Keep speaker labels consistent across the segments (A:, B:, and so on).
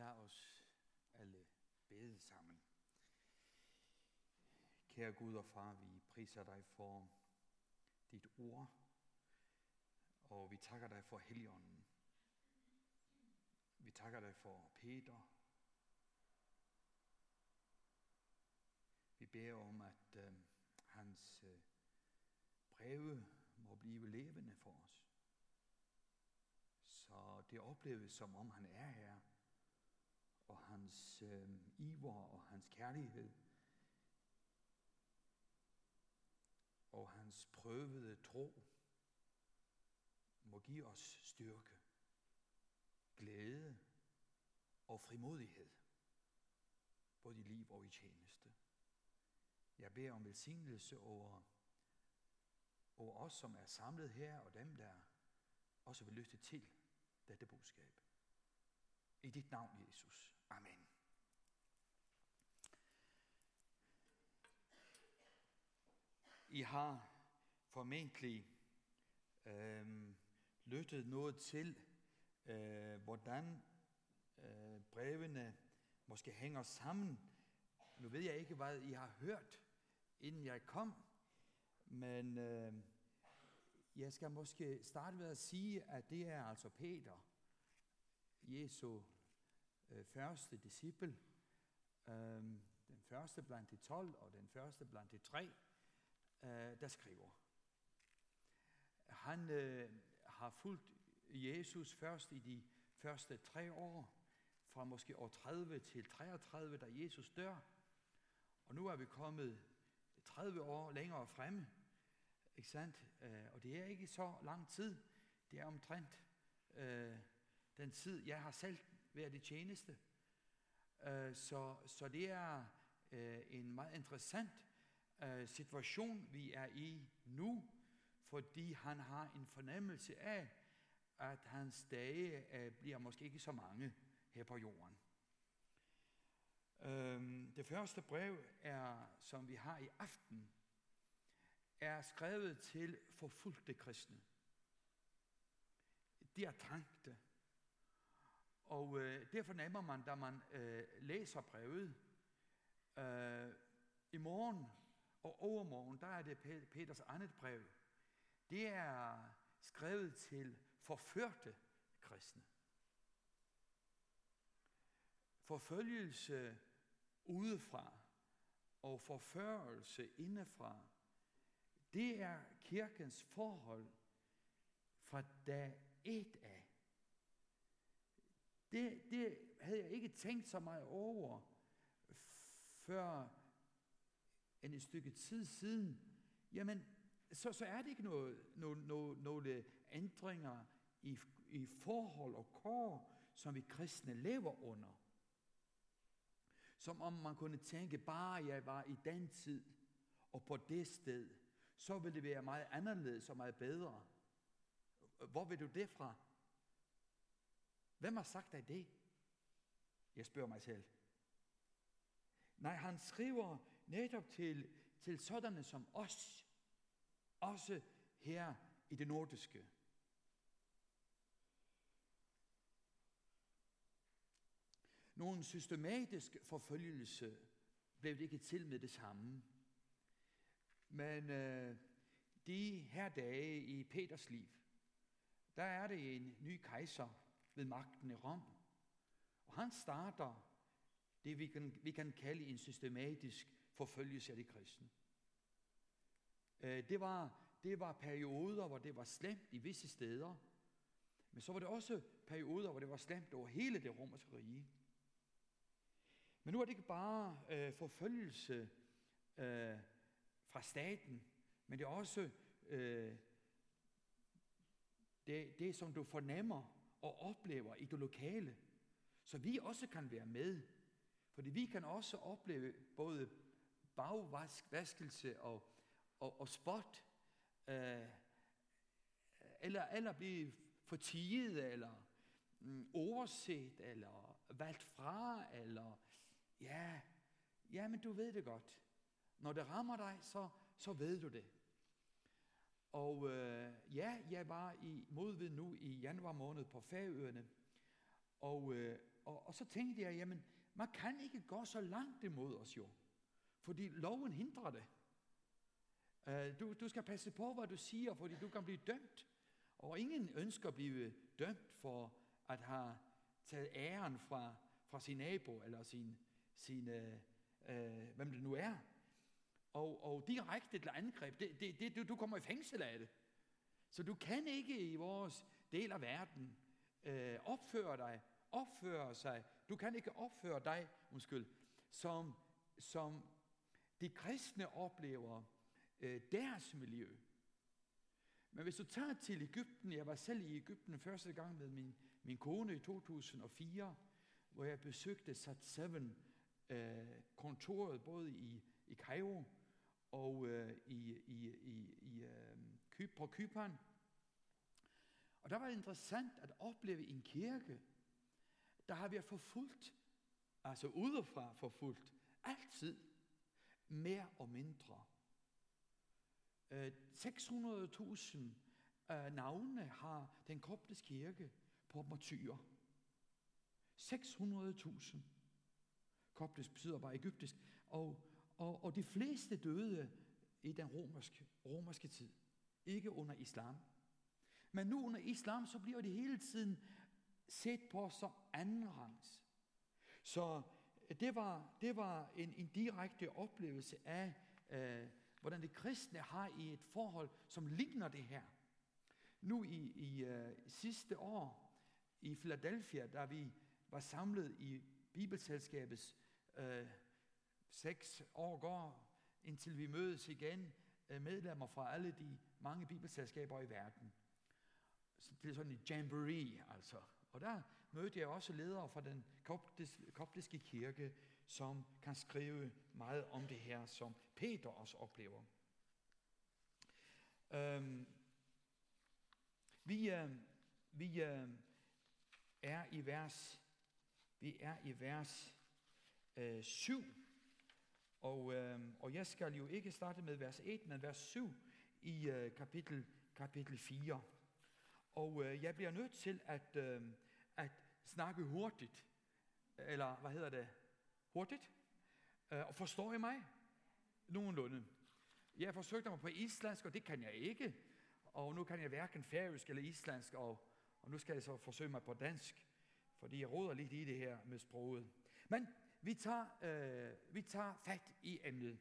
A: Lad os alle bede sammen. Kære Gud og Far, vi priser dig for dit ord, og vi takker dig for Helligånden. Vi takker dig for Peter. Vi beder om, at øh, hans øh, breve må blive levende for os. Så det opleves som om han er her, og hans øh, iver og hans kærlighed, og hans prøvede tro, må give os styrke, glæde og frimodighed, både i liv og i tjeneste. Jeg beder om velsignelse over, over os, som er samlet her, og dem, der også vil lytte til dette budskab. I dit navn, Jesus. Amen. I har formentlig øh, lyttet noget til, øh, hvordan øh, brevene måske hænger sammen. Nu ved jeg ikke, hvad I har hørt, inden jeg kom, men øh, jeg skal måske starte med at sige, at det er altså Peter, Jesu øh, første disciple, øh, den første blandt de tolv og den første blandt de tre, øh, der skriver. Han øh, har fulgt Jesus først i de første tre år, fra måske år 30 til 33, da Jesus dør. Og nu er vi kommet 30 år længere fremme, ikke sandt? Øh, og det er ikke så lang tid. Det er omtrent øh, den tid, jeg har selv været i tjeneste. Øh, så, så det er øh, en meget interessant øh, situation, vi er i nu, fordi han har en fornemmelse af, at hans dage øh, bliver måske ikke så mange her på jorden. Øh, det første brev er, som vi har i aften, er skrevet til forfulgte kristne. De er trængte. Og øh, det fornemmer man, da man øh, læser brevet. Øh, I morgen og overmorgen, der er det Peters andet brev. Det er skrevet til forførte kristne. Forfølgelse udefra og forførelse indefra det er kirkens forhold fra dag et. Det, det havde jeg ikke tænkt så meget over, før en et stykke tid siden. Jamen, så, så er det ikke noget, no, no, nogle ændringer i, i forhold og kår, som vi kristne lever under. Som om man kunne tænke, bare jeg var i den tid og på det sted, så ville det være meget anderledes og meget bedre. Hvor vil du det fra? Hvem har sagt dig det? Jeg spørger mig selv. Nej, han skriver netop til, til sådanne som os. Også her i det nordiske. Nogen systematisk forfølgelse blev det ikke til med det samme. Men øh, de her dage i Peters liv, der er det en ny kejser ved magten i Rom. Og han starter det, vi kan, vi kan kalde en systematisk forfølgelse af de kristne. Øh, det, var, det var perioder, hvor det var slemt i visse steder, men så var det også perioder, hvor det var slemt over hele det romerske rige. Men nu er det ikke bare øh, forfølgelse øh, fra staten, men det er også øh, det, det, som du fornemmer og oplever i det lokale. Så vi også kan være med. Fordi vi kan også opleve både bagvaskelse og, og, og spot, øh, eller, eller blive fortiget, eller mm, overset, eller valgt fra, eller ja, ja, men du ved det godt. Når det rammer dig, så, så ved du det. Og øh, ja, jeg var i modvid nu i januar måned på Færøerne, og, øh, og, og så tænkte jeg, jamen, man kan ikke gå så langt imod os jo. Fordi loven hindrer det. Øh, du, du skal passe på, hvad du siger, fordi du kan blive dømt. Og ingen ønsker at blive dømt for at have taget æren fra, fra sin nabo, eller sin, sin øh, øh, hvem det nu er. Og, og direkte til angreb, det, det, det, du, du kommer i fængsel af det. Så du kan ikke i vores del af verden øh, opføre dig, opføre sig, du kan ikke opføre dig, undskyld, som, som de kristne oplever øh, deres miljø. Men hvis du tager til Ægypten, jeg var selv i Ægypten første gang med min, min kone i 2004, hvor jeg besøgte Sat7 øh, kontoret både i, i Cairo og øh, i, i, i, i, øh, på Kypern. Og der var det interessant at opleve en kirke, der har vi forfulgt, altså udefra forfulgt, altid mere og mindre. Øh, 600.000 øh, navne har den koptiske kirke på martyrer. 600.000. Koptisk betyder bare egyptisk. Og, og, og de fleste døde i den romerske, romerske tid. Ikke under islam. Men nu under islam, så bliver det hele tiden set på som andenrangs. Så det var, det var en, en direkte oplevelse af, øh, hvordan det kristne har i et forhold, som ligner det her. Nu i, i øh, sidste år i Philadelphia, da vi var samlet i Bibelselskabets øh, seks år går, indtil vi mødes igen, øh, medlemmer fra alle de mange bibelselskaber i verden. Så det er sådan en jamboree, altså. Og der mødte jeg også ledere fra den koptiske kirke, som kan skrive meget om det her, som Peter også oplever. Øhm, vi øh, vi øh, er i vers vi er i vers øh, 7, og, øh, og jeg skal jo ikke starte med vers 1, men vers 7 i øh, kapitel, kapitel 4. Og øh, jeg bliver nødt til at, øh, at snakke hurtigt, eller hvad hedder det, hurtigt, øh, og forstår I mig? Nogenlunde. Jeg forsøgte mig på islandsk, og det kan jeg ikke, og nu kan jeg hverken færøsk eller islandsk, og, og nu skal jeg så forsøge mig på dansk, fordi jeg råder lidt i det her med sproget. Men vi tager, øh, vi tager fat i emnet.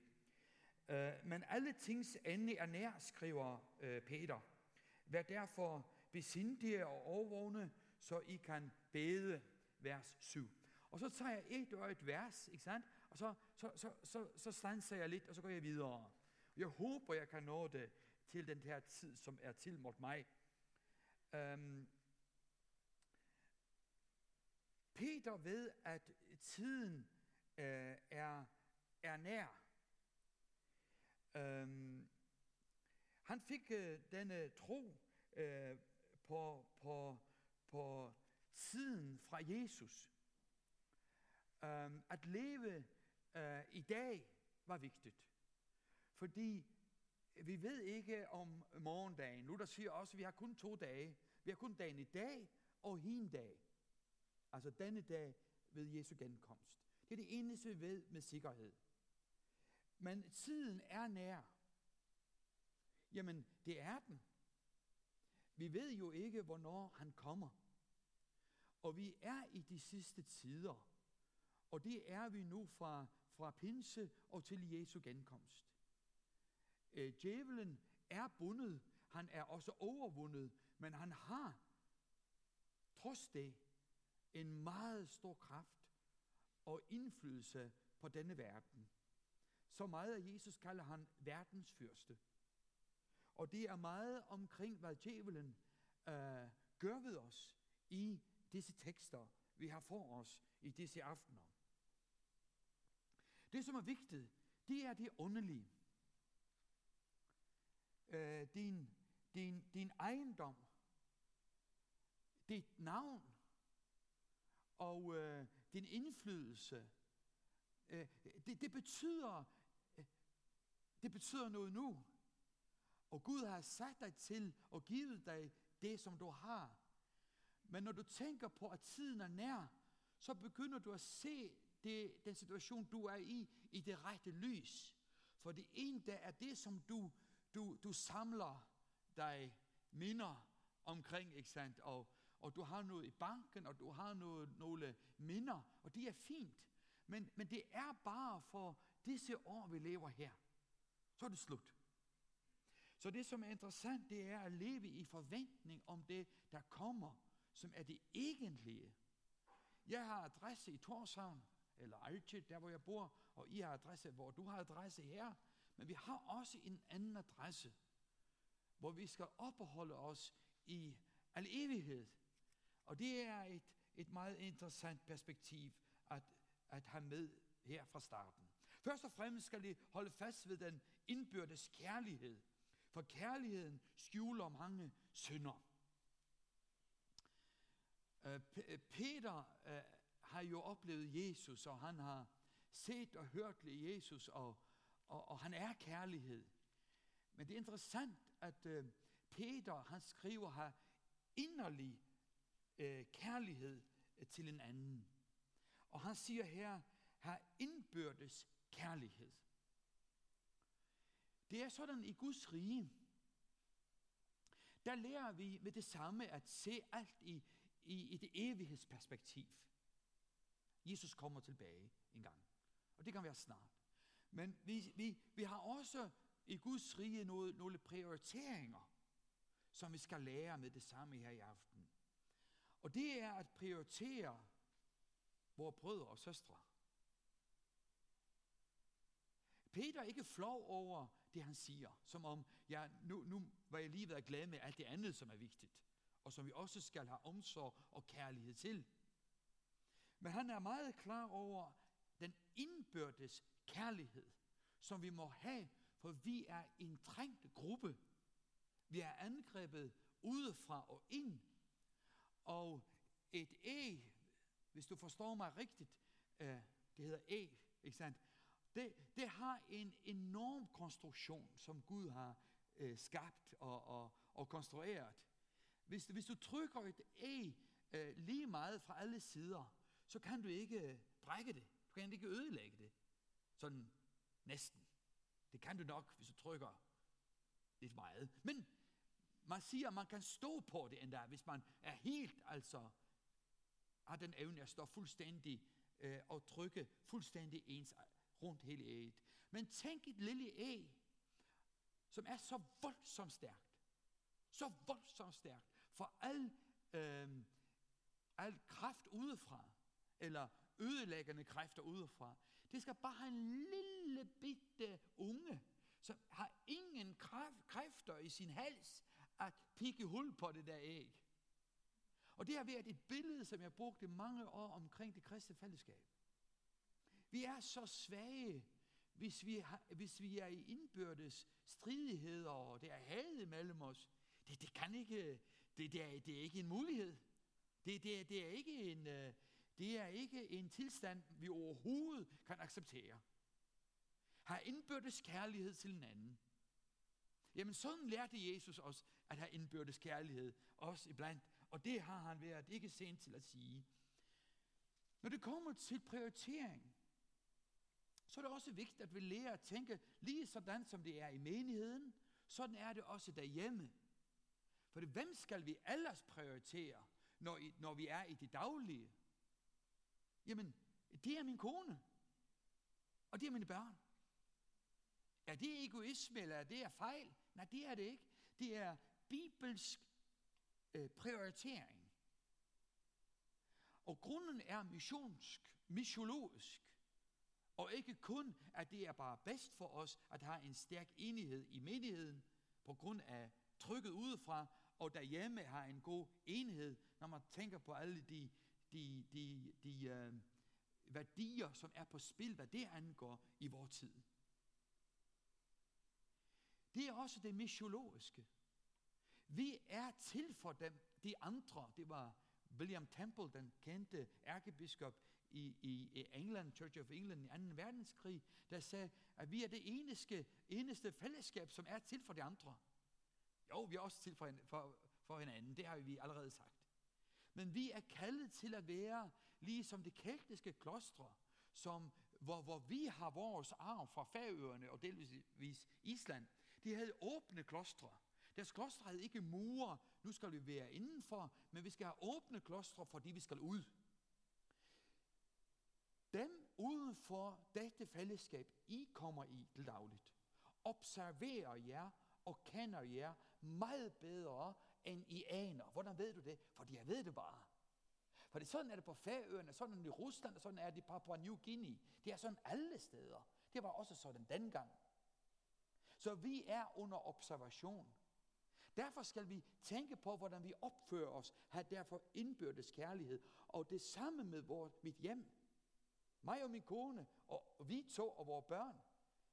A: Øh, men alle tings ende er nær, skriver øh, Peter. Vær derfor besindige og overvågne, så I kan bede, vers 7. Og så tager jeg et og et vers, ikke sandt? Og så, så, så, så, så stanser jeg lidt, og så går jeg videre. Jeg håber, jeg kan nå det til den her tid, som er tilmålt mig. Um, Peter ved, at tiden øh, er, er nær. Øhm, han fik øh, denne tro øh, på, på, på tiden fra Jesus. Øhm, at leve øh, i dag var vigtigt. Fordi vi ved ikke om morgendagen. Nu der siger også, at vi har kun to dage. Vi har kun dagen i dag og hin dag. Altså denne dag ved Jesu genkomst. Det er det eneste, vi ved med sikkerhed. Men tiden er nær. Jamen, det er den. Vi ved jo ikke, hvornår han kommer. Og vi er i de sidste tider. Og det er vi nu fra, fra pinse og til Jesu genkomst. Øh, djævelen er bundet. Han er også overvundet. Men han har, trods det, en meget stor kraft og indflydelse på denne verden. Så meget at Jesus kalder han verdens fyrste. Og det er meget omkring, hvad djævelen øh, gør ved os i disse tekster, vi har for os i disse aftener. Det, som er vigtigt, det er det åndelige. Øh, din, din, din ejendom, dit navn og øh, din indflydelse, øh, det, det betyder øh, det betyder noget nu. Og Gud har sat dig til og givet dig det, som du har. Men når du tænker på, at tiden er nær, så begynder du at se det, den situation, du er i, i det rette lys. For det ene, der er det, som du, du, du samler dig minder omkring, ikke sandt? Og, og du har noget i banken, og du har noget, nogle minder, og det er fint. Men, men det er bare for disse år, vi lever her. Så er det slut. Så det, som er interessant, det er at leve i forventning om det, der kommer, som er det egentlige. Jeg har adresse i Torshavn, eller Alche, der hvor jeg bor, og I har adresse, hvor du har adresse her. Men vi har også en anden adresse, hvor vi skal opholde os i al evighed. Og det er et, et meget interessant perspektiv at, at have med her fra starten. Først og fremmest skal vi holde fast ved den indbyrdes kærlighed, for kærligheden skjuler mange synder. Øh, Peter øh, har jo oplevet Jesus, og han har set og hørt Jesus, og, og, og han er kærlighed. Men det er interessant, at øh, Peter, han skriver her inderlig øh, kærlighed øh, til en anden. Og han siger her, har indbyrdes kærlighed. Det er sådan i Guds rige, der lærer vi med det samme at se alt i, i et evighedsperspektiv. Jesus kommer tilbage en gang, og det kan være snart. Men vi, vi, vi har også i Guds rige noget, nogle prioriteringer, som vi skal lære med det samme her i aften. Og det er at prioritere vores brødre og søstre. Peter er ikke flov over det, han siger, som om, ja, nu, nu var jeg lige ved at glæde med alt det andet, som er vigtigt, og som vi også skal have omsorg og kærlighed til. Men han er meget klar over den indbyrdes kærlighed, som vi må have, for vi er en trængt gruppe. Vi er angrebet udefra og ind. Og et E, hvis du forstår mig rigtigt, øh, det hedder E, ikke sandt? Det, det har en enorm konstruktion, som Gud har øh, skabt og, og, og konstrueret. Hvis, hvis du trykker et E øh, lige meget fra alle sider, så kan du ikke øh, brække det. Du kan ikke ødelægge det. Sådan næsten. Det kan du nok, hvis du trykker lidt meget. Men man siger, at man kan stå på det endda, hvis man er helt, altså, har den evne at stå fuldstændig øh, og trykke fuldstændig ens øh, rundt hele æget. Men tænk et lille æg, som er så voldsomt stærkt. Så voldsomt stærkt. For al, øh, al kraft udefra, eller ødelæggende kræfter udefra, det skal bare have en lille bitte unge, som har ingen kræfter i sin hals at pikke hul på det der æg. Og det har været et billede, som jeg brugte mange år omkring det kristne fællesskab. Vi er så svage, hvis vi, har, hvis vi er i indbyrdes stridigheder, og det er had mellem os. Det, det kan ikke, det, det, er, det er ikke en mulighed. Det, det, det, er ikke en, øh, det er ikke en tilstand, vi overhovedet kan acceptere. Har indbyrdes kærlighed til en anden. Jamen sådan lærte Jesus os at have indbyrdes kærlighed, også iblandt. Og det har han været ikke sent til at sige. Når det kommer til prioritering, så er det også vigtigt, at vi lærer at tænke lige sådan, som det er i menigheden, sådan er det også derhjemme. For det, hvem skal vi ellers prioritere, når, når vi er i det daglige? Jamen, det er min kone. Og det er mine børn. Er det egoisme, eller er det fejl? Nej, det er det ikke. Det er bibelsk øh, prioritering. Og grunden er missionsk, missiologisk. Og ikke kun, at det er bare bedst for os at have en stærk enighed i menigheden, på grund af trykket udefra, og derhjemme har en god enhed, når man tænker på alle de, de, de, de øh, værdier, som er på spil, hvad det angår i vores tid. Det er også det missiologiske. Vi er til for dem, de andre. Det var William Temple, den kendte ærkebiskop i, i England, Church of England i 2. verdenskrig, der sagde, at vi er det eneste, eneste fællesskab, som er til for de andre. Jo, vi er også til for, for, for hinanden, det har vi allerede sagt. Men vi er kaldet til at være ligesom det keltiske klostre, som, hvor, hvor vi har vores arv fra Færøerne og delvis Island, de havde åbne klostre. Der klostrede ikke mure, nu skal vi være indenfor, men vi skal have åbne klostre, fordi vi skal ud. Dem uden for dette fællesskab, I kommer i til dagligt, observerer jer og kender jer meget bedre, end I aner. Hvordan ved du det? Fordi jeg ved det bare. For det sådan er det på Færøerne, sådan er det i Rusland, og sådan er det i Papua New Guinea. Det er sådan alle steder. Det var også sådan dengang. Så vi er under observation. Derfor skal vi tænke på, hvordan vi opfører os, have derfor indbyrdes kærlighed. Og det samme med vores, mit hjem. Mig og min kone, og vi to og vores børn.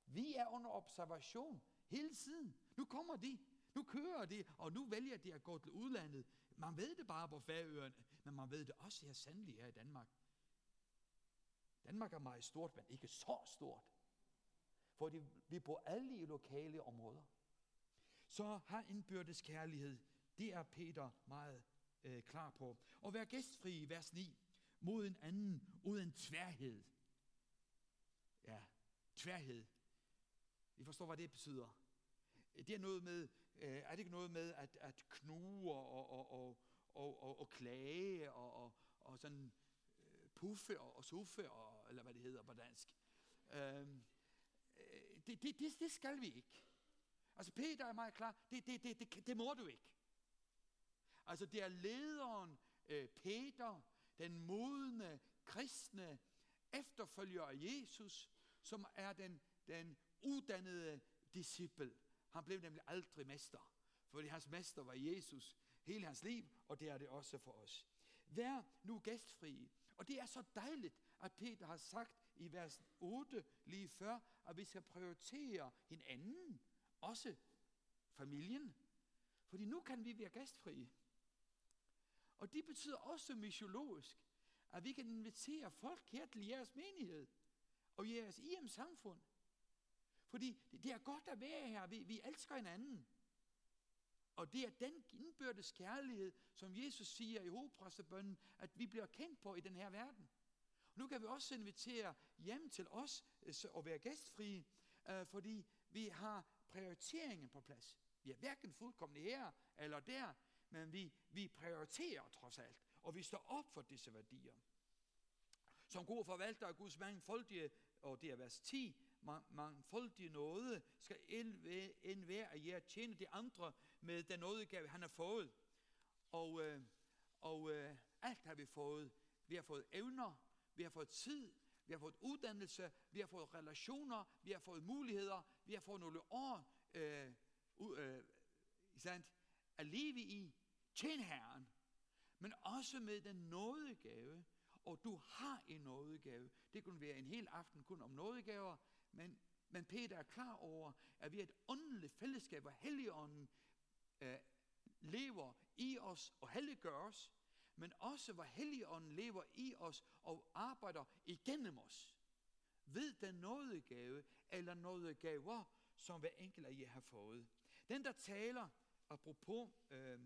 A: Vi er under observation hele tiden. Nu kommer de, nu kører de, og nu vælger de at gå til udlandet. Man ved det bare på Færøerne, men man ved det også her sandelig her i Danmark. Danmark er meget stort, men ikke så stort. Fordi vi bor alle i lokale områder. Så har indbyrdes kærlighed, det er Peter meget øh, klar på. Og vær gæstfri i vers 9, mod en anden, uden tværhed. Ja, tværhed. I forstår, hvad det betyder. Det er noget med, øh, er det ikke noget med at, at knuge og, og, og, og, og, og klage og, og, og sådan øh, puffe og, og suffe, og, eller hvad det hedder på dansk. Øhm, øh, det, det, det, det skal vi ikke. Altså Peter er meget klar, det, det, det, det, det må du ikke. Altså det er lederen øh, Peter, den modne, kristne efterfølger af Jesus, som er den, den uddannede disciple. Han blev nemlig aldrig mester, fordi hans mester var Jesus hele hans liv, og det er det også for os. Vær nu gæstfri. Og det er så dejligt, at Peter har sagt i vers 8 lige før, at vi skal prioritere hinanden, også familien. Fordi nu kan vi være gæstfrie. Og det betyder også missiologisk, at vi kan invitere folk her til jeres menighed og jeres IM samfund. Fordi det er godt at være her. Vi, vi elsker hinanden. Og det er den indbyrdes kærlighed, som Jesus siger i hovedpræstebønnen, at vi bliver kendt på i den her verden. Nu kan vi også invitere hjem til os øh, og være gæstfrie, øh, fordi vi har prioriteringen på plads. Vi er hverken fuldkommende her eller der, men vi, vi prioriterer trods alt, og vi står op for disse værdier. Som gode forvalter af Guds mangfoldige, og det er vers 10, mangfoldige nåde, skal enhver af jer tjene de andre med den nådegave, han har fået. Og, øh, og øh, alt har vi fået. Vi har fået evner, vi har fået tid, vi har fået uddannelse, vi har fået relationer, vi har fået muligheder, vi har fået nogle år øh, øh, sandt, at leve i, tjene Herren, men også med den nådegave, og du har en nådegave. Det kunne være en hel aften kun om nådegaver, men, men Peter er klar over, at vi er et åndeligt fællesskab, hvor Helligånden øh, lever i os og helliggør os, men også hvor Helligånden lever i os og arbejder igennem os. Ved den nådegave eller nådegaver, som hver enkelt af jer har fået. Den, der taler, apropos øh,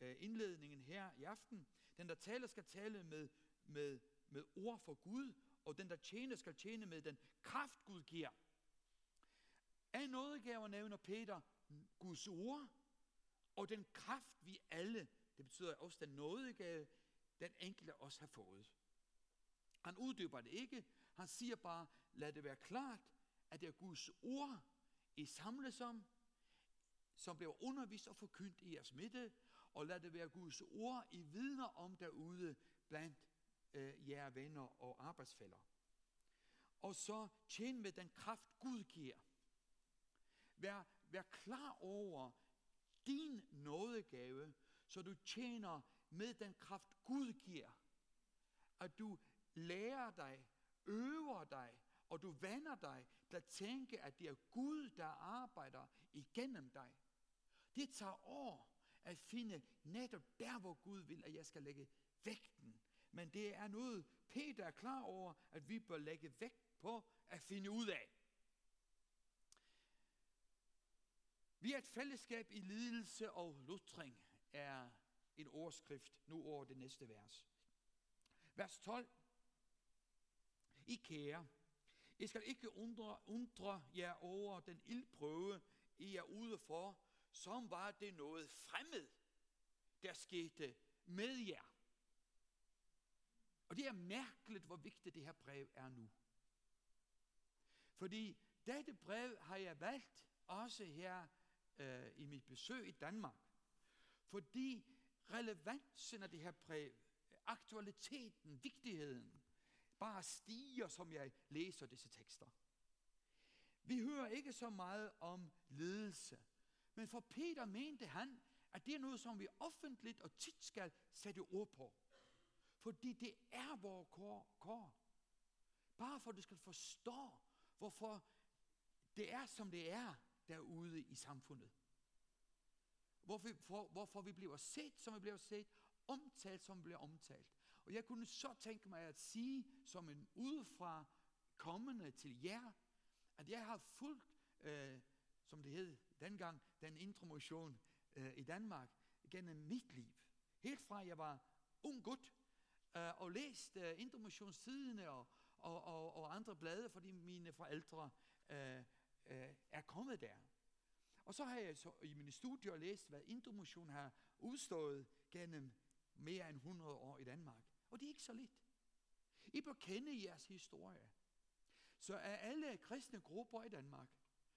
A: øh, indledningen her i aften, den, der taler, skal tale med, med, med ord for Gud, og den, der tjener, skal tjene med den kraft, Gud giver. Af nådegaver nævner Peter Guds ord, og den kraft, vi alle, det betyder også den nådegave, den enkelte også har fået. Han uddyber det ikke, han siger bare, lad det være klart, at det er Guds ord, I samles om, som bliver undervist og forkyndt i jeres midte, og lad det være Guds ord, I vidner om derude blandt øh, jer venner og arbejdsfælder. Og så tjen med den kraft, Gud giver. Vær, vær klar over din nådegave, så du tjener med den kraft, Gud giver. At du lærer dig, øver dig, og du vander dig til at tænke, at det er Gud, der arbejder igennem dig. Det tager år at finde netop der, hvor Gud vil, at jeg skal lægge vægten. Men det er noget, Peter er klar over, at vi bør lægge vægt på at finde ud af. Vi er et fællesskab i lidelse og lutring, er en overskrift nu over det næste vers. Vers 12. I kære, I skal ikke undre, undre jer over den ildprøve, I er ude for, som var det noget fremmed, der skete med jer. Og det er mærkeligt, hvor vigtigt det her brev er nu. Fordi dette brev har jeg valgt også her øh, i mit besøg i Danmark. Fordi relevansen af det her brev, aktualiteten, vigtigheden, bare stiger, som jeg læser disse tekster. Vi hører ikke så meget om ledelse, men for Peter mente han, at det er noget, som vi offentligt og tit skal sætte ord på. Fordi det er vores kår. kår. Bare for at du skal forstå, hvorfor det er, som det er derude i samfundet. Hvorfor, for, hvorfor vi bliver set, som vi bliver set, omtalt, som vi bliver omtalt. Og jeg kunne så tænke mig at sige, som en udefra kommende til jer, at jeg har fulgt, øh, som det hed dengang, den intromotion øh, i Danmark, gennem mit liv. Helt fra jeg var ung gut, øh, og læste øh, intromotionstidene og, og, og, og andre blade, fordi mine forældre øh, øh, er kommet der. Og så har jeg så i mine studier læst, hvad intromotion har udstået gennem mere end 100 år i Danmark. Og det er ikke så lidt. I bør kende jeres historie. Så af alle kristne grupper i Danmark,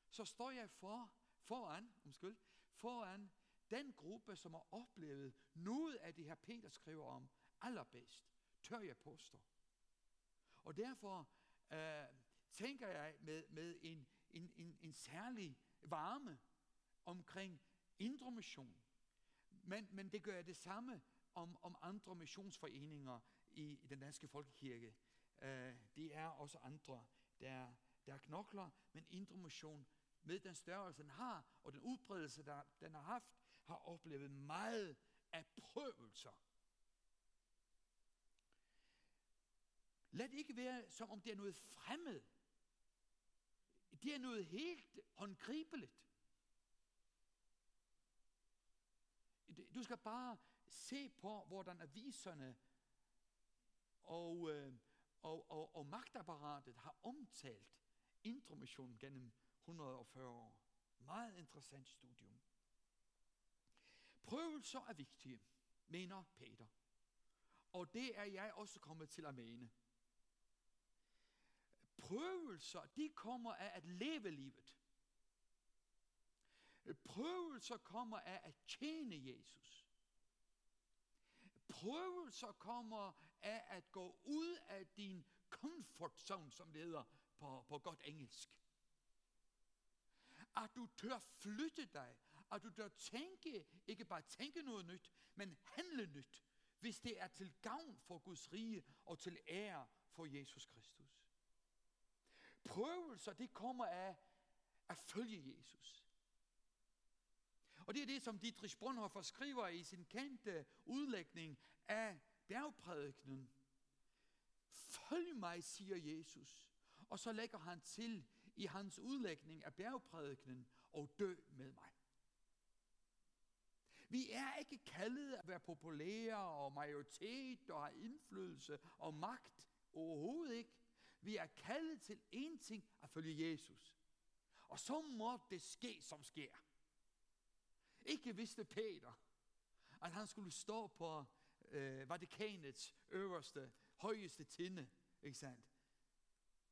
A: så står jeg for, foran, undskyld, foran den gruppe, som har oplevet noget af det her, Peter skriver om, allerbedst, tør jeg påstå. Og derfor øh, tænker jeg med, med en, en, en, en særlig varme omkring indre mission. Men, men det gør jeg det samme om, om andre missionsforeninger i, i den danske folkekirke. Øh, det er også andre, der, der knokler, men indre mission med den størrelse, den har, og den udbredelse, der, den har haft, har oplevet meget af prøvelser. Lad det ikke være, som om det er noget fremmed. Det er noget helt håndgribeligt. Du skal bare se på, hvordan aviserne og, øh, og, og, og magtapparatet har omtalt intromissionen gennem 140 år. Meget interessant studium. Prøvelser er vigtige, mener Peter. Og det er jeg også kommet til at mene. Prøvelser, de kommer af at leve livet. Prøvelser kommer af at tjene Jesus. Prøvelser kommer af at gå ud af din comfort zone, som det hedder på, på godt engelsk. At du tør flytte dig, at du tør tænke, ikke bare tænke noget nyt, men handle nyt, hvis det er til gavn for Guds rige og til ære for Jesus Kristus. Prøvelser, det kommer af at følge Jesus. Og det er det, som Dietrich Bonhoeffer skriver i sin kendte udlægning af bjergprædikenen. Følg mig, siger Jesus. Og så lægger han til i hans udlægning af bjergprædikenen, og dø med mig. Vi er ikke kaldet at være populære og majoritet og have indflydelse og magt. Overhovedet ikke. Vi er kaldet til én ting, at følge Jesus. Og så må det ske, som sker. Ikke vidste Peter, at han skulle stå på øh, Vatikanets øverste, højeste tinde, ikke sandt?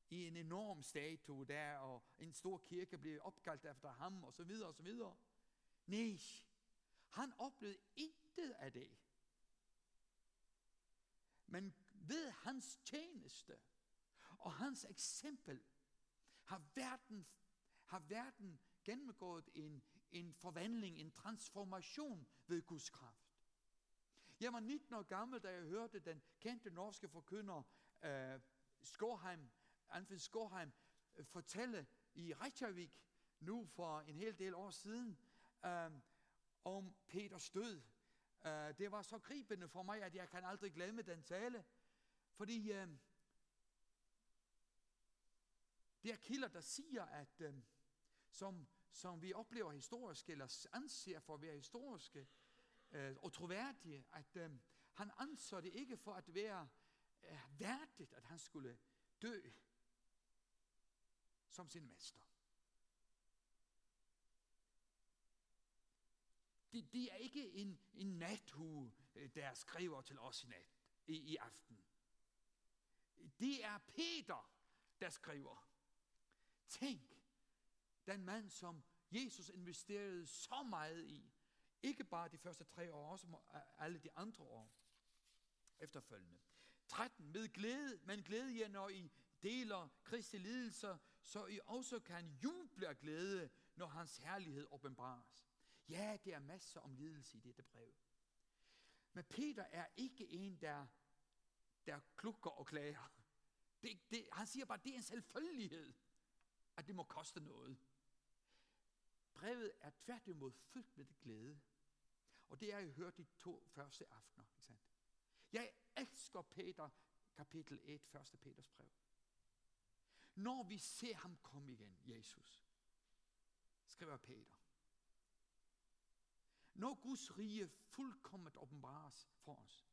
A: I en enorm statue der, og en stor kirke blev opkaldt efter ham, og så videre, og så videre. Nej, han oplevede intet af det. Men ved hans tjeneste og hans eksempel har verden, har verden gennemgået en, en forvandling, en transformation ved Guds kraft. Jeg var 19 år gammel, da jeg hørte den kendte norske forkynder øh, uh, Skorheim, Anfinn Skorheim, uh, øh, fortælle i Reykjavik, nu for en hel del år siden, uh, om Peters død. Uh, det var så gribende for mig, at jeg kan aldrig glemme den tale, fordi uh, det er kilder, der siger, at uh, som som vi oplever historisk, eller anser for at være historiske øh, og troværdige, at øh, han anså det ikke for at være øh, værdigt, at han skulle dø som sin mester. Det, det er ikke en, en nathue, øh, der skriver til os i, nat, i, i aften. Det er Peter, der skriver. Tænk, den mand, som Jesus investerede så meget i, ikke bare de første tre år, også alle de andre år efterfølgende. 13. Med glæde, men glæde jer, når I deler Kristi lidelser, så I også kan juble af glæde, når hans herlighed åbenbares. Ja, det er masser om lidelse i dette brev. Men Peter er ikke en, der, der klukker og klager. Det, det, han siger bare, at det er en selvfølgelighed, at det må koste noget. Brevet er tværtimod fyldt med glæde. Og det er jeg hørt de to første aftener. Ikke sandt? Jeg elsker Peter, kapitel 1, 1. Peters brev. Når vi ser ham komme igen, Jesus, skriver Peter, når Guds rige fuldkommet åbenbares for os,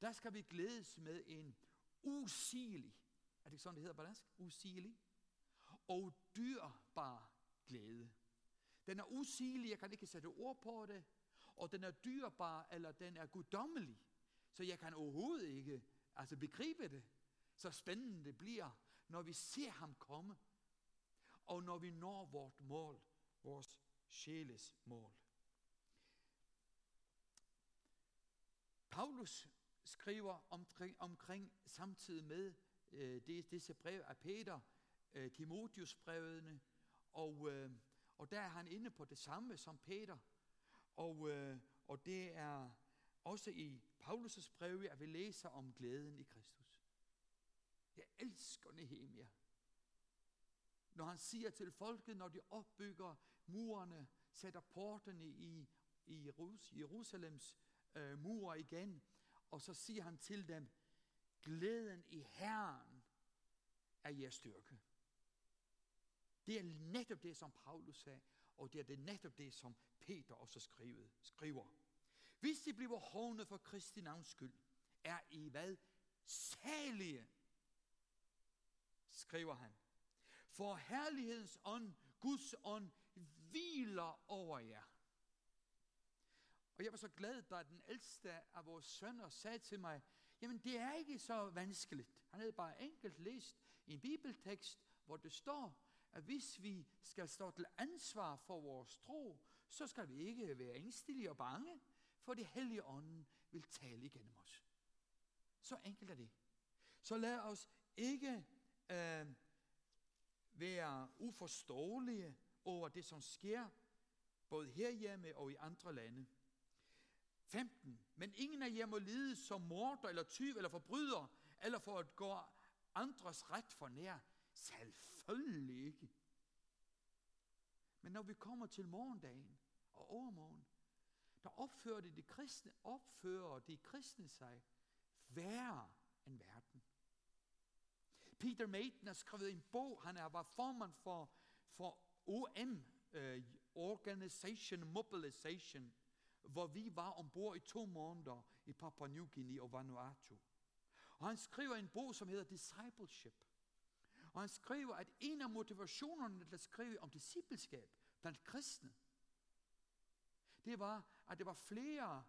A: der skal vi glædes med en usigelig, er det sådan, det hedder på dansk? Usigelig og dyrbar glæde. Den er usigelig, jeg kan ikke sætte ord på det, og den er dyrbar, eller den er guddommelig, så jeg kan overhovedet ikke altså begribe det. Så spændende det bliver, når vi ser ham komme, og når vi når vort mål, vores sjæles mål. Paulus skriver omkring, omkring samtidig med øh, det, disse brev af Peter, øh, Timotius brevene, og, øh, og der er han inde på det samme som Peter. Og, øh, og det er også i Paulus' breve, at vi læser om glæden i Kristus. Jeg elsker Nehemia. Når han siger til folket, når de opbygger murene, sætter portene i, i Jerusalems øh, mur igen, og så siger han til dem, glæden i Herren er jeres styrke. Det er netop det, som Paulus sagde, og det er det netop det, som Peter også skrivet, skriver. Hvis de bliver hånet for Kristi navns skyld, er I hvad? Salige, skriver han. For herlighedens ånd, Guds ånd, hviler over jer. Og jeg var så glad, da den ældste af vores sønner sagde til mig, jamen det er ikke så vanskeligt. Han havde bare enkelt læst en bibeltekst, hvor det står, at hvis vi skal stå til ansvar for vores tro, så skal vi ikke være ængstelige og bange, for det hellige ånden vil tale igennem os. Så enkelt er det. Så lad os ikke øh, være uforståelige over det, som sker, både herhjemme og i andre lande. 15. Men ingen af jer må lide som morder eller tyv eller forbryder, eller for at gå andres ret for nær. Selvfølgelig ikke. Men når vi kommer til morgendagen og overmorgen, der opfører de, de kristne, opfører de kristne sig værre end verden. Peter Maiden har skrevet en bog, han er var formand for, for OM, uh, øh, Organization Mobilization, hvor vi var ombord i to måneder i Papua New Guinea og Vanuatu. Og han skriver en bog, som hedder Discipleship. Og han skriver, at en af motivationerne til at skrive om discipleskab blandt kristne, det var, at der var flere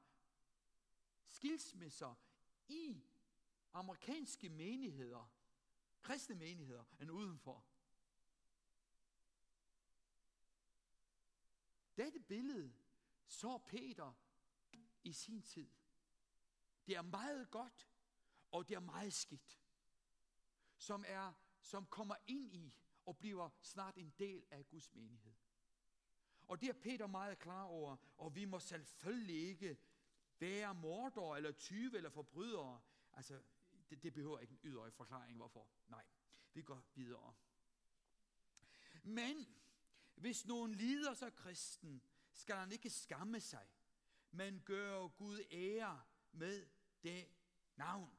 A: skilsmisser i amerikanske menigheder, kristne menigheder, end udenfor. Dette billede så Peter i sin tid. Det er meget godt, og det er meget skidt, som, er, som kommer ind i og bliver snart en del af Guds menighed. Og det er Peter meget klar over, og vi må selvfølgelig ikke være mordere eller tyve eller forbrydere. Altså, det, det behøver ikke en ydre forklaring, hvorfor. Nej, vi går videre. Men hvis nogen lider sig kristen, skal han ikke skamme sig, men gøre Gud ære med det navn.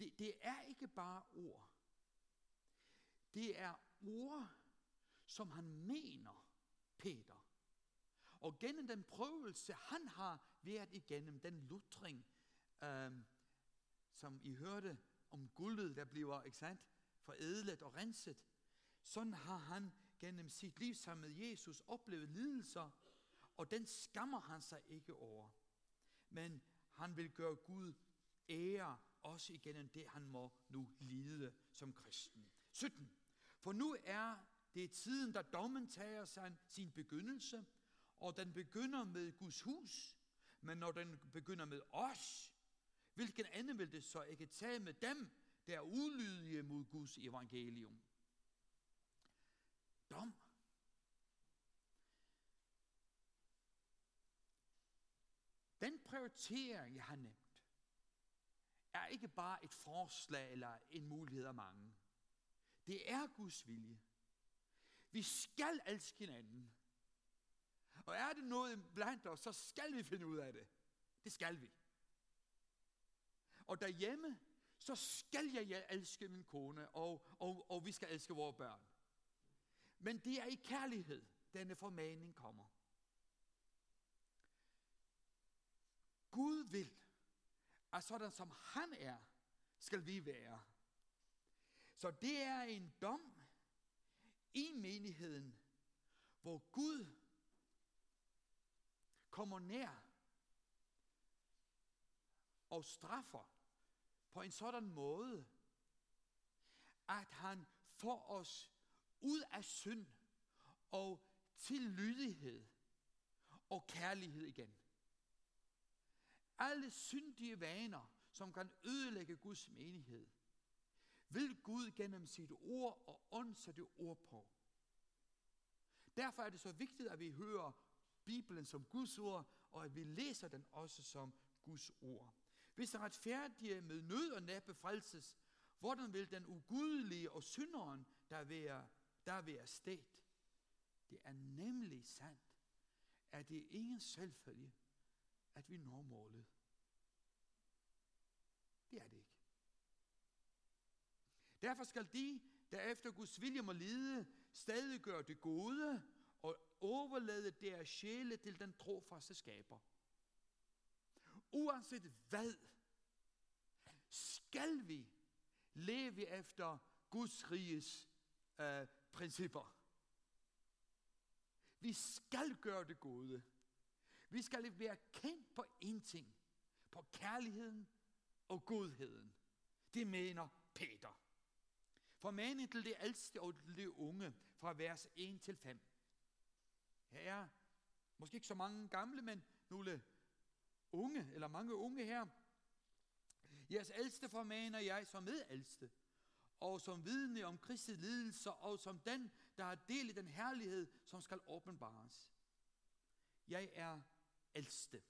A: Det, det er ikke bare ord. Det er ord, som han mener, Peter. Og gennem den prøvelse, han har været igennem den lutring, øh, som I hørte om guldet, der bliver, ikke sandt, forædlet og renset. Sådan har han gennem sit liv sammen med Jesus oplevet lidelser, og den skammer han sig ikke over. Men han vil gøre Gud ære også igennem det, han må nu lide som kristen. 17. For nu er det tiden, da dommen tager sig sin begyndelse, og den begynder med Guds hus, men når den begynder med os, hvilken anden vil det så ikke tage med dem, der er ulydige mod Guds evangelium? Dom. Den prioritering, jeg har nævnt, er ikke bare et forslag eller en mulighed af mange. Det er Guds vilje. Vi skal elske hinanden. Og er det noget blandt os, så skal vi finde ud af det. Det skal vi. Og derhjemme, så skal jeg elske min kone, og, og, og vi skal elske vores børn. Men det er i kærlighed, denne formaning kommer. Gud vil, at sådan som han er, skal vi være. Så det er en dom i menigheden, hvor Gud kommer nær og straffer på en sådan måde, at han får os ud af synd og til lydighed og kærlighed igen. Alle syndige vaner, som kan ødelægge Guds menighed, vil Gud gennem sit ord og ånd sætte ord på. Derfor er det så vigtigt, at vi hører Bibelen som Guds ord, og at vi læser den også som Guds ord. Hvis den retfærdige med nød og næppe frelses, hvordan vil den ugudelige og synderen, der være, der være sted? Det er nemlig sandt, at det er ingen selvfølge, at vi når målet. Det er det ikke. Derfor skal de, der efter Guds vilje må lide, stadig gøre det gode og overlade deres sjæle til den trofaste skaber. Uanset hvad, skal vi leve efter Guds riges øh, principper. Vi skal gøre det gode. Vi skal være kendt på én ting. På kærligheden og godheden. Det mener Peter. Formaning til det ældste og det unge fra vers 1 til 5. Her er måske ikke så mange gamle, men nogle unge, eller mange unge her. Jeres ældste formaner jeg som medældste, og som vidne om Kristi lidelser, og som den, der har del i den herlighed, som skal åbenbares. Jeg er ældste.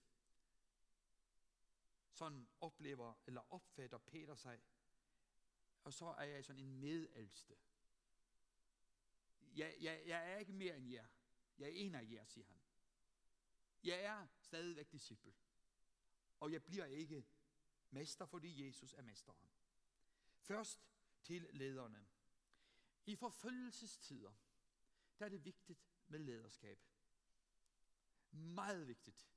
A: Sådan oplever eller opfatter Peter sig. Og så er jeg sådan en medældste. Jeg, jeg, jeg er ikke mere end jer. Jeg er en af jer, siger han. Jeg er stadigvæk disciple. Og jeg bliver ikke mester, fordi Jesus er mesteren. Først til lederne. I forfølgelsestider, der er det vigtigt med lederskab. Meget vigtigt.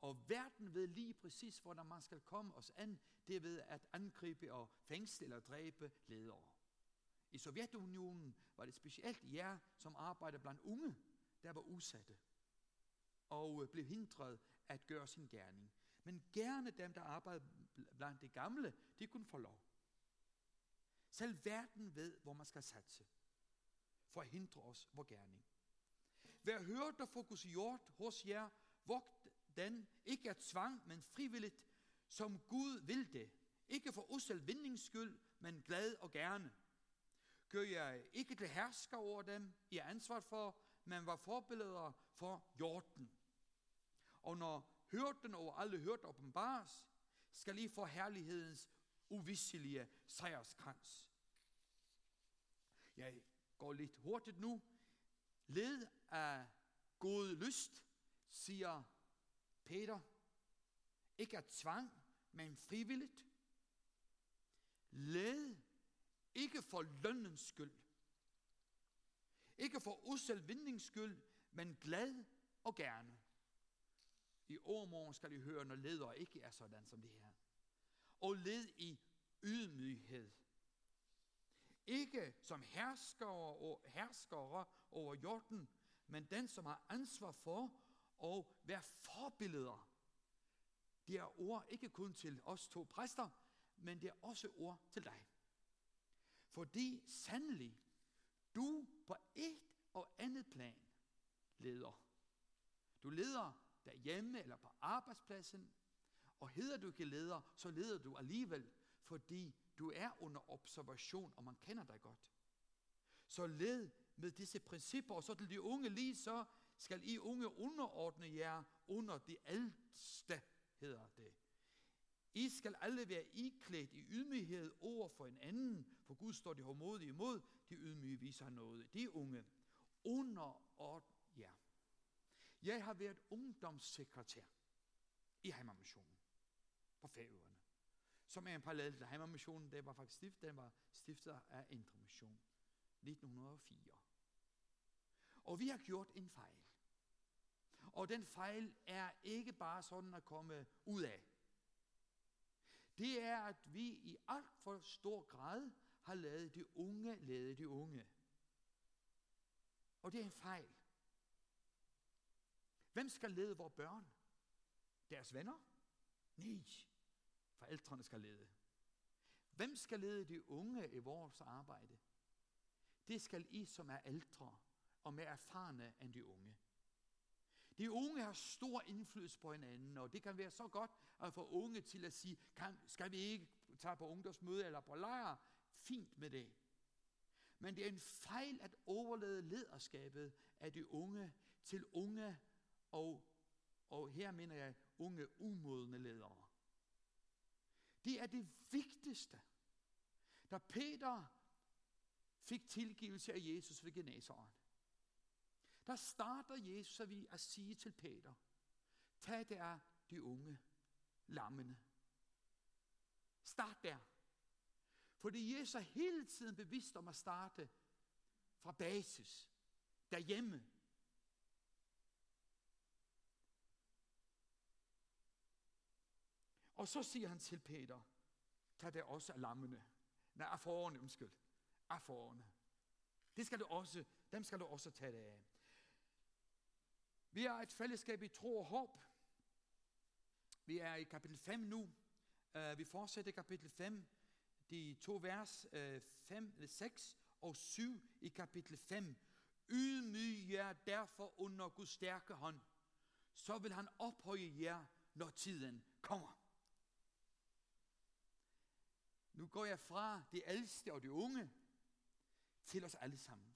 A: Og verden ved lige præcis, hvordan man skal komme os an, det er ved at angribe og fængsle eller dræbe ledere. I Sovjetunionen var det specielt jer, som arbejdede blandt unge, der var udsatte og øh, blev hindret at gøre sin gerning. Men gerne dem, der arbejdede blandt de gamle, de kunne få lov. Selv verden ved, hvor man skal satse for at hindre os vor gerning. Vær hørt og fokuseret hos jer, vogt den ikke af tvang, men frivilligt, som Gud vil det. Ikke for usel vindings skyld, men glad og gerne. Gør jeg ikke til hersker over dem, I er ansvar for, men var forbilleder for jorden. Og når hørten over alle hørt åbenbares, skal I få herlighedens uvisselige sejrskrans. Jeg går lidt hurtigt nu. Led af god lyst, siger Peter. Ikke af tvang, men frivilligt. Led ikke for lønnens skyld. Ikke for uselvindings skyld, men glad og gerne. I overmorgen skal I høre, når ledere ikke er sådan som det her. Og led i ydmyghed. Ikke som herskere, og herskere over jorden, men den, som har ansvar for at være forbilleder. Det er ord ikke kun til os to præster, men det er også ord til dig. Fordi sandelig, du på et og andet plan leder. Du leder derhjemme eller på arbejdspladsen, og hedder du ikke leder, så leder du alligevel, fordi du er under observation, og man kender dig godt. Så led med disse principper, og så til de unge lige så skal I unge underordne jer under de ældste, hedder det. I skal alle være iklædt i ydmyghed over for en anden, for Gud står de hårdmodige imod, de ydmyge viser noget. De unge underordne jer. Jeg har været ungdomssekretær i Heimermissionen på Færøerne, som er en parallel til Heimermissionen. Det var faktisk stiftet, den var stiftet af Indre Mission 1904. Og vi har gjort en fejl. Og den fejl er ikke bare sådan at komme ud af. Det er, at vi i alt for stor grad har lavet de unge lade de unge. Og det er en fejl. Hvem skal lede vores børn? Deres venner? Nej, forældrene skal lede. Hvem skal lede de unge i vores arbejde? Det skal I, som er ældre og mere erfarne end de unge. De unge har stor indflydelse på hinanden, og det kan være så godt at få unge til at sige, kan, skal vi ikke tage på ungdomsmøde eller på lejr? Fint med det. Men det er en fejl at overlade lederskabet af de unge til unge, og, og her mener jeg unge umodne ledere. Det er det vigtigste. Da Peter fik tilgivelse af Jesus ved Genesaren, der starter Jesus vi at sige til Peter, tag der de unge lammene. Start der. Fordi Jesus er hele tiden bevidst om at starte fra basis, derhjemme. Og så siger han til Peter, tag der også af lammene. Nej, af forårene, undskyld. Af forårene. Det skal du også, dem skal du også tage det af. Vi er et fællesskab i tro og håb. Vi er i kapitel 5 nu. Uh, vi fortsætter kapitel 5, de to vers uh, 5, 6 og 7 i kapitel 5. Ydmyg jer derfor under Guds stærke hånd, så vil han ophøje jer, når tiden kommer. Nu går jeg fra de ældste og de unge til os alle sammen.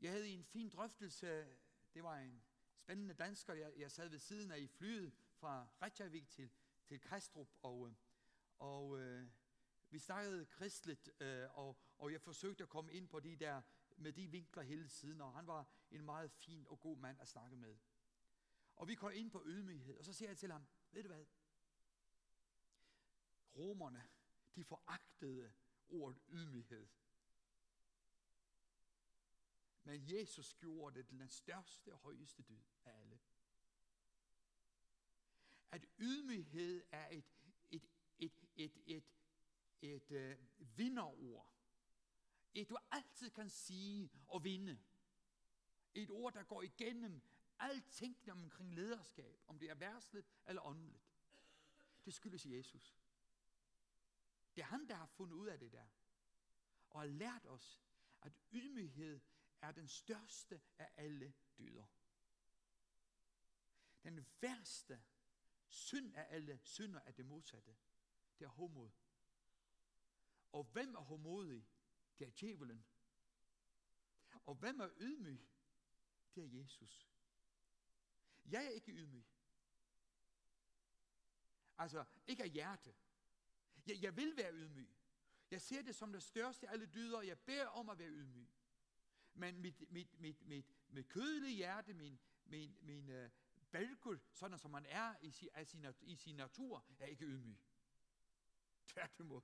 A: Jeg havde en fin drøftelse, det var en spændende dansker, jeg, jeg sad ved siden af i flyet fra Reykjavik til, til Kastrup, og, øh, og øh, vi snakkede kristligt, øh, og, og jeg forsøgte at komme ind på de der, med de vinkler hele tiden, og han var en meget fin og god mand at snakke med. Og vi kom ind på ydmyghed, og så siger jeg til ham, ved du hvad? Romerne, de foragtede ordet ydmyghed. Men Jesus gjorde det til den største og højeste dyd af alle. At ydmyghed er et, et, et, et, et, et, et øh, vinderord. Et du altid kan sige og vinde. Et ord, der går igennem alt tænkende omkring lederskab, om det er værsligt eller åndeligt. Det skyldes Jesus. Det er han, der har fundet ud af det der. Og har lært os, at ydmyghed er den største af alle dyder. Den værste synd af alle synder er det modsatte. Det er homod. Og hvem er homodig? Det er djævelen. Og hvem er ydmyg? Det er Jesus. Jeg er ikke ydmyg. Altså, ikke af hjerte. Jeg, jeg vil være ydmyg. Jeg ser det som det største af alle dyder, og jeg beder om at være ydmyg. Men mit, mit, mit, mit, mit kødelige hjerte, min, min, min øh, balkul, sådan som man er i, sin, af sin, i sin natur, er ikke ydmyg. Tværtimod.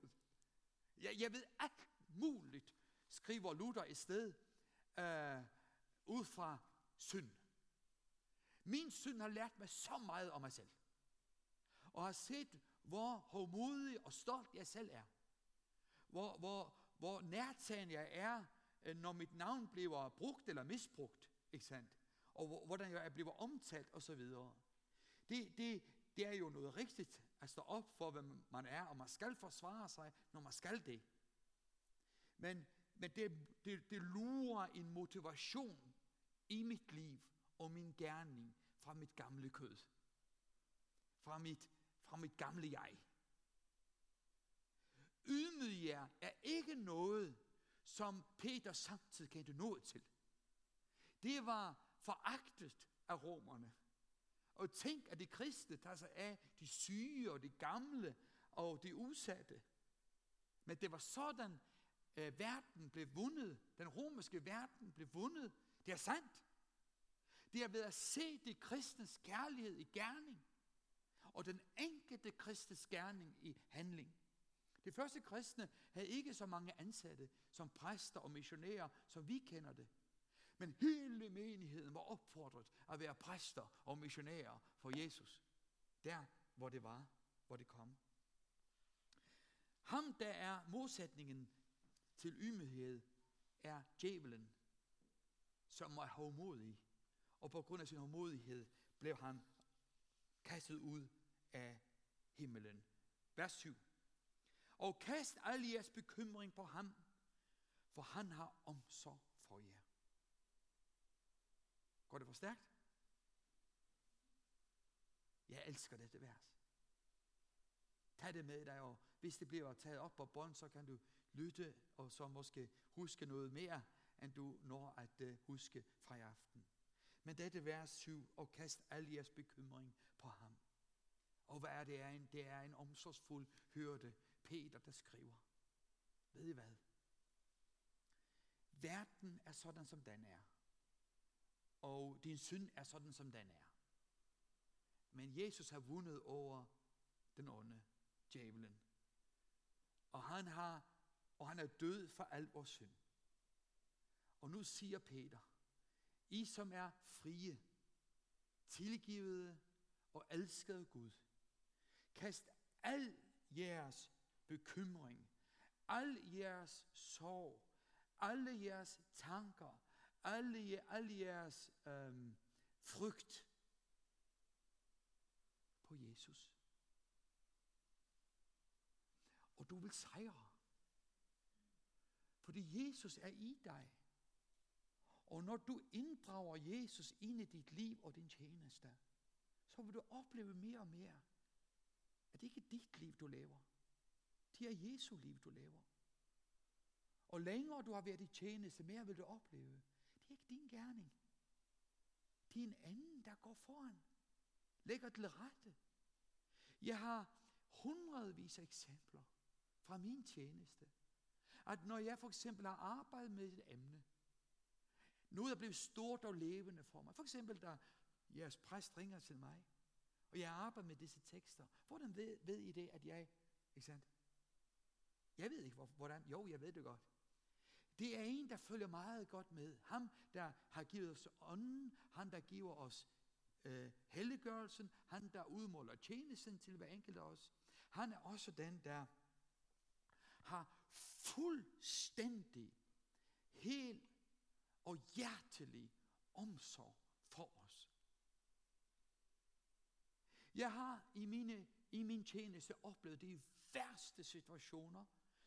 A: Jeg, jeg ved alt muligt, skriver Luther et sted, øh, ud fra synd. Min synd har lært mig så meget om mig selv. Og har set, hvor hårdmodig og stolt jeg selv er. Hvor, hvor, hvor nærtagen jeg er, Øh, når mit navn bliver brugt eller misbrugt. Ikke sandt? Og hvordan jeg bliver omtalt osv. Det, det, det er jo noget rigtigt at stå op for, hvem man er, og man skal forsvare sig, når man skal det. Men, men det, det, det lurer en motivation i mit liv og min gerning fra mit gamle kød. Fra mit, fra mit gamle jeg. Ydmyg jer er ikke noget, som Peter samtidig kendte noget til. Det var foragtet af romerne. Og tænk, at de kristne tager sig af de syge og de gamle og de udsatte. Men det var sådan, at verden blev vundet. Den romerske verden blev vundet. Det er sandt. Det er ved at se de kristnes kærlighed i gerning, og den enkelte kristnes gerning i handling. De første kristne havde ikke så mange ansatte som præster og missionærer, som vi kender det. Men hele menigheden var opfordret at være præster og missionærer for Jesus. Der, hvor det var, hvor det kom. Ham, der er modsætningen til ydmyghed, er djævelen, som var hovmodig. Og på grund af sin hovmodighed blev han kastet ud af himmelen. Vers 7. Og kast al jeres bekymring på ham, for han har omsorg for jer. Går det for stærkt? Jeg elsker dette vers. Tag det med dig, og hvis det bliver taget op på bånd, så kan du lytte, og så måske huske noget mere, end du når at øh, huske fra i aften. Men dette vers 7, og kast al jeres bekymring på ham. Og hvad er det? Er en, det er en omsorgsfuld hørte Peter, der skriver. Ved I hvad? Verden er sådan, som den er og din synd er sådan, som den er. Men Jesus har vundet over den onde, djævelen. Og han har og han er død for al vores synd. Og nu siger Peter, I som er frie, tilgivede og elskede Gud, kast al jeres bekymring, al jeres sorg, alle jeres tanker, alle, alle jeres øhm, frygt på Jesus. Og du vil sejre. Fordi Jesus er i dig. Og når du inddrager Jesus ind i dit liv og din tjeneste, så vil du opleve mere og mere, at det ikke er dit liv, du lever. Det er Jesu liv, du lever. Og længere du har været i tjeneste, mere vil du opleve, det er ikke din gerning. Det er en anden, der går foran. Lægger til rette. Jeg har hundredvis af eksempler fra min tjeneste. At når jeg for eksempel har arbejdet med et emne, noget er blevet stort og levende for mig. For eksempel, da jeres præst ringer til mig, og jeg arbejder med disse tekster. Hvordan ved, ved I det, at jeg, ikke sandt? Jeg ved ikke, hvordan. Jo, jeg ved det godt. Det er en, der følger meget godt med. Ham, der har givet os ånden, han, der giver os øh, helliggørelsen, han, der udmåler tjenesten til hver enkelt af os. Han er også den, der har fuldstændig, helt og hjertelig omsorg for os. Jeg har i, mine, i min tjeneste oplevet de værste situationer,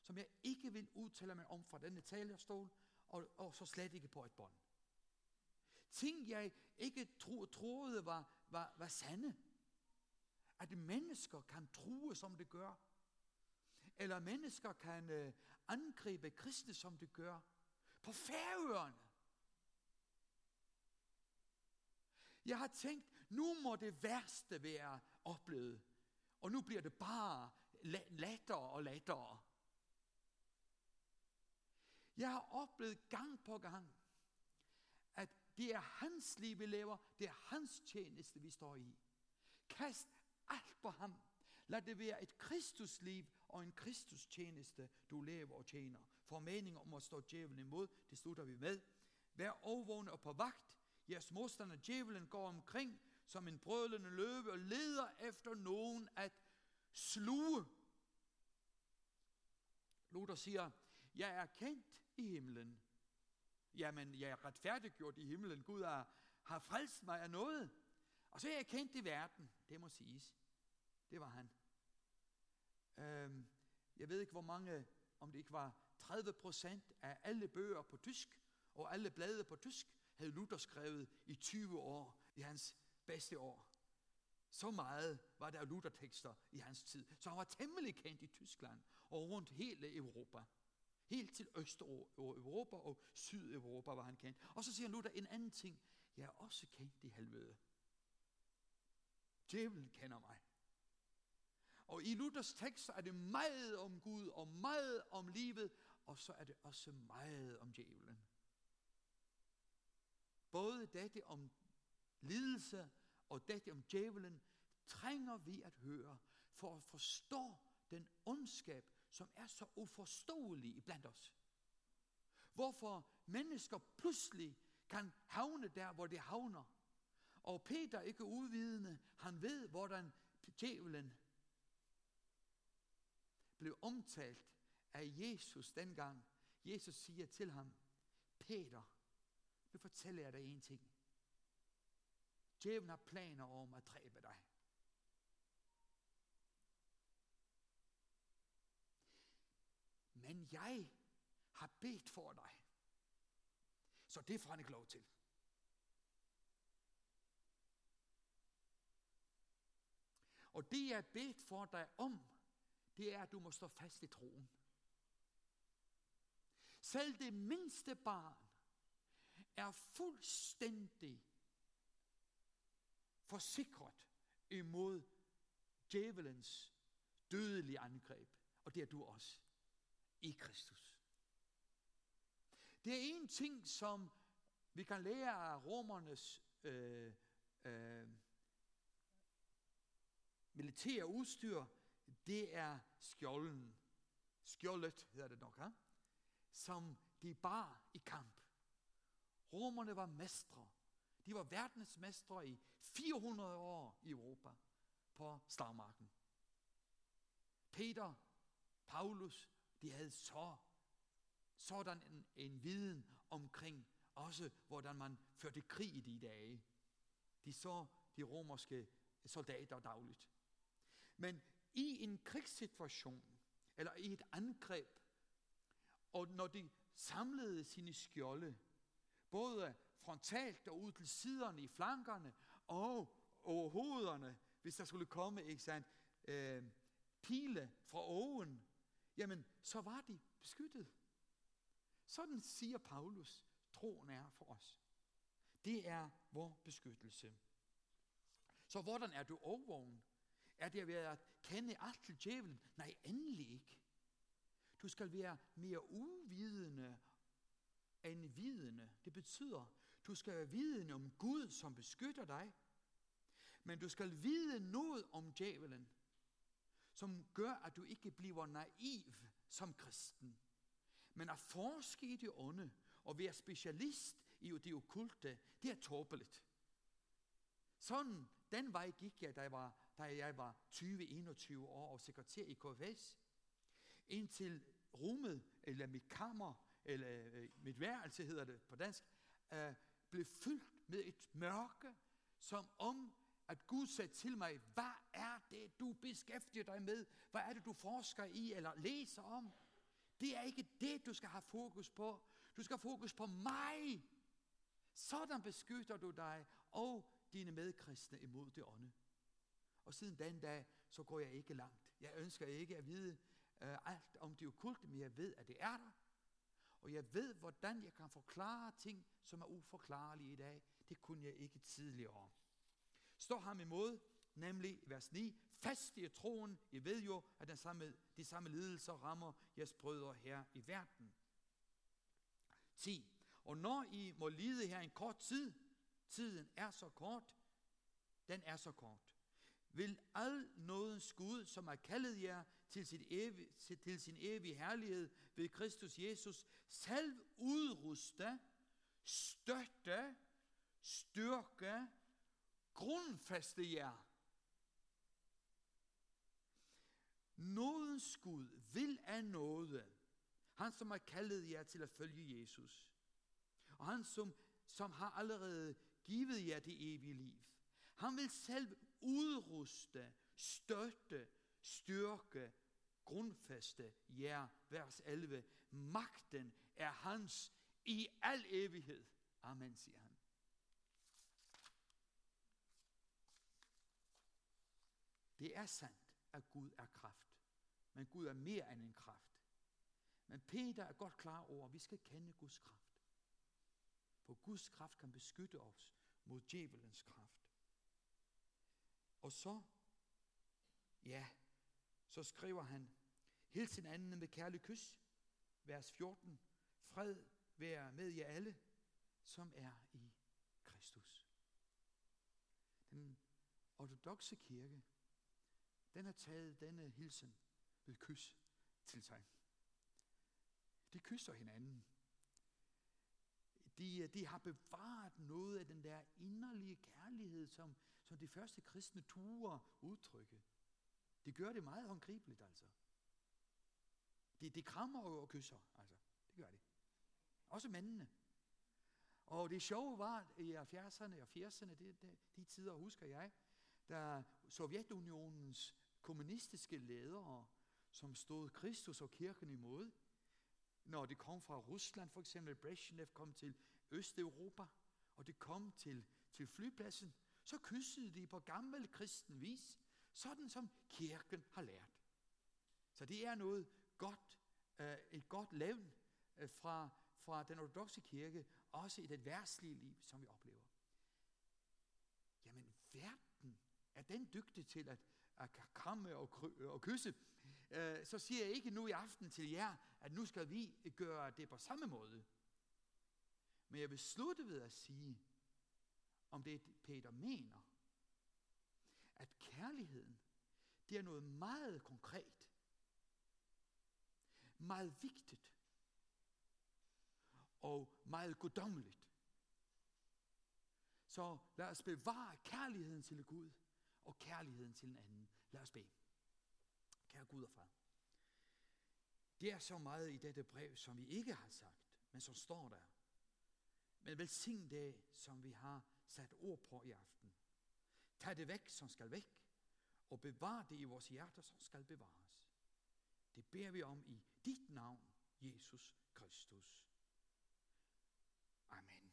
A: som jeg ikke vil udtale mig om fra denne talerstol, og, og så slet ikke på et bånd. Ting, jeg ikke tro, troede var, var, var sande. At mennesker kan true, som det gør. Eller mennesker kan øh, angribe kristne, som det gør. På færøerne. Jeg har tænkt, nu må det værste være oplevet. Og nu bliver det bare lettere og lettere. Jeg har oplevet gang på gang, at det er hans liv, vi lever. Det er hans tjeneste, vi står i. Kast alt på ham. Lad det være et Kristusliv og en Kristus tjeneste, du lever og tjener. For meningen om at stå djævlen imod, det slutter vi med. Vær overvågne og på vagt. Jeres modstander djævelen går omkring som en brølende løve og leder efter nogen at sluge. Luther siger, jeg er kendt i himlen. Jamen, jeg er retfærdiggjort i himlen. Gud har, har frelst mig af noget. Og så er jeg kendt i verden. Det må siges. Det var han. Øhm, jeg ved ikke, hvor mange, om det ikke var 30 procent af alle bøger på tysk, og alle blade på tysk, havde Luther skrevet i 20 år i hans bedste år. Så meget var der Luther-tekster i hans tid. Så han var temmelig kendt i Tyskland og rundt hele Europa. Helt til Østeuropa og Sydeuropa var han kendt. Og så siger Luther en anden ting. Jeg er også kendt i helvede. Djævlen kender mig. Og i Luthers tekst er det meget om Gud og meget om livet, og så er det også meget om djævlen. Både dette om lidelse og dette om djævlen trænger vi at høre for at forstå den ondskab, som er så uforståelig blandt os. Hvorfor mennesker pludselig kan havne der, hvor det havner. Og Peter ikke udvidende, han ved, hvordan djævlen blev omtalt af Jesus dengang. Jesus siger til ham, Peter, nu fortæller jeg dig en ting. Djævlen har planer om at dræbe dig. Men jeg har bedt for dig. Så det får han ikke lov til. Og det jeg bedt for dig om, det er, at du må stå fast i troen. Selv det mindste barn er fuldstændig forsikret imod djævelens dødelige angreb. Og det er du også i Kristus. Det er en ting, som vi kan lære af romernes øh, øh, militære udstyr, det er skjolden. Skjoldet hedder det nok, ha? som de bar i kamp. Romerne var mestre. De var verdensmestre i 400 år i Europa på slagmarken. Peter, Paulus, de havde så sådan en, en viden omkring også, hvordan man førte krig i de dage. De så de romerske soldater dagligt. Men i en krigssituation, eller i et angreb, og når de samlede sine skjolde, både frontalt og ud til siderne i flankerne, og over hovederne, hvis der skulle komme, ikke sandt, øh, pile fra oven, jamen, så var de beskyttet. Sådan siger Paulus, troen er for os. Det er vor beskyttelse. Så hvordan er du overvågen? Er det ved at kende alt til djævlen? Nej, endelig ikke. Du skal være mere uvidende end vidende. Det betyder, du skal være vidende om Gud, som beskytter dig. Men du skal vide noget om djævelen, som gør, at du ikke bliver naiv som kristen. Men at forske i det onde og være specialist i det okulte, det er tåbeligt. Sådan, den vej gik jeg, da jeg var, da jeg var 20-21 år og sekretær i KFS. Indtil rummet, eller mit kammer, eller øh, mit værelse hedder det på dansk, øh, blev fyldt med et mørke, som om at Gud sagde til mig, hvad er det, du beskæftiger dig med? Hvad er det, du forsker i eller læser om? Det er ikke det, du skal have fokus på. Du skal have fokus på mig. Sådan beskytter du dig og dine medkristne imod det ånde. Og siden den dag, så går jeg ikke langt. Jeg ønsker ikke at vide uh, alt om det okulte, men jeg ved, at det er der. Og jeg ved, hvordan jeg kan forklare ting, som er uforklarlige i dag. Det kunne jeg ikke tidligere. Står ham imod, nemlig vers 9, fast i troen, I ved jo, at den samme, de samme lidelser rammer jeres brødre her i verden. 10. Og når I må lide her en kort tid, tiden er så kort, den er så kort, vil al nådens Gud, som har kaldet jer til, sit evige, til sin evige herlighed ved Kristus Jesus, selv udruste, støtte, styrke, grundfaste jer. Nådens Gud vil af nåde. Han, som har kaldet jer til at følge Jesus. Og han, som, som har allerede givet jer det evige liv. Han vil selv udruste, støtte, styrke, grundfaste jer. Vers 11. Magten er hans i al evighed. Amen, siger han. Det er sandt, at Gud er kraft. Men Gud er mere end en kraft. Men Peter er godt klar over, at vi skal kende Guds kraft. For Guds kraft kan beskytte os mod djævelens kraft. Og så, ja, så skriver han, Hils hinanden med kærlig kys, vers 14, fred være med jer alle, som er i Kristus. Den ortodoxe kirke, den har taget denne hilsen ved kys til sig. De kysser hinanden. De, øh, de har bevaret noget af den der inderlige kærlighed, som, som de første kristne turer udtrykke. De gør det meget håndgribeligt, altså. De, de krammer og kysser, altså. Det gør de. Også mændene. Og det sjove var i 70'erne og 80'erne, det, det, de tider husker jeg, da Sovjetunionens kommunistiske ledere, som stod Kristus og kirken imod, når det kom fra Rusland, for eksempel Brezhnev kom til Østeuropa, og det kom til, til flypladsen, så kyssede de på gammel kristen vis, sådan som kirken har lært. Så det er noget godt, øh, et godt levn øh, fra, fra den ortodoxe kirke, også i det værtslige liv, som vi oplever. Jamen, verden er den dygtig til at, at kramme og, øh, og kysse, øh, så siger jeg ikke nu i aften til jer, at nu skal vi gøre det på samme måde. Men jeg vil slutte ved at sige, om det Peter mener, at kærligheden, det er noget meget konkret, meget vigtigt og meget guddommeligt. Så lad os bevare kærligheden til Gud og kærligheden til en anden. Lad os bede. Kære Gud og far. Det er så meget i dette brev, som vi ikke har sagt, men som står der. Men velsign det, som vi har sat ord på i aften. Tag det væk, som skal væk, og bevar det i vores hjerter, som skal bevares. Det beder vi om i dit navn, Jesus Kristus. Amen.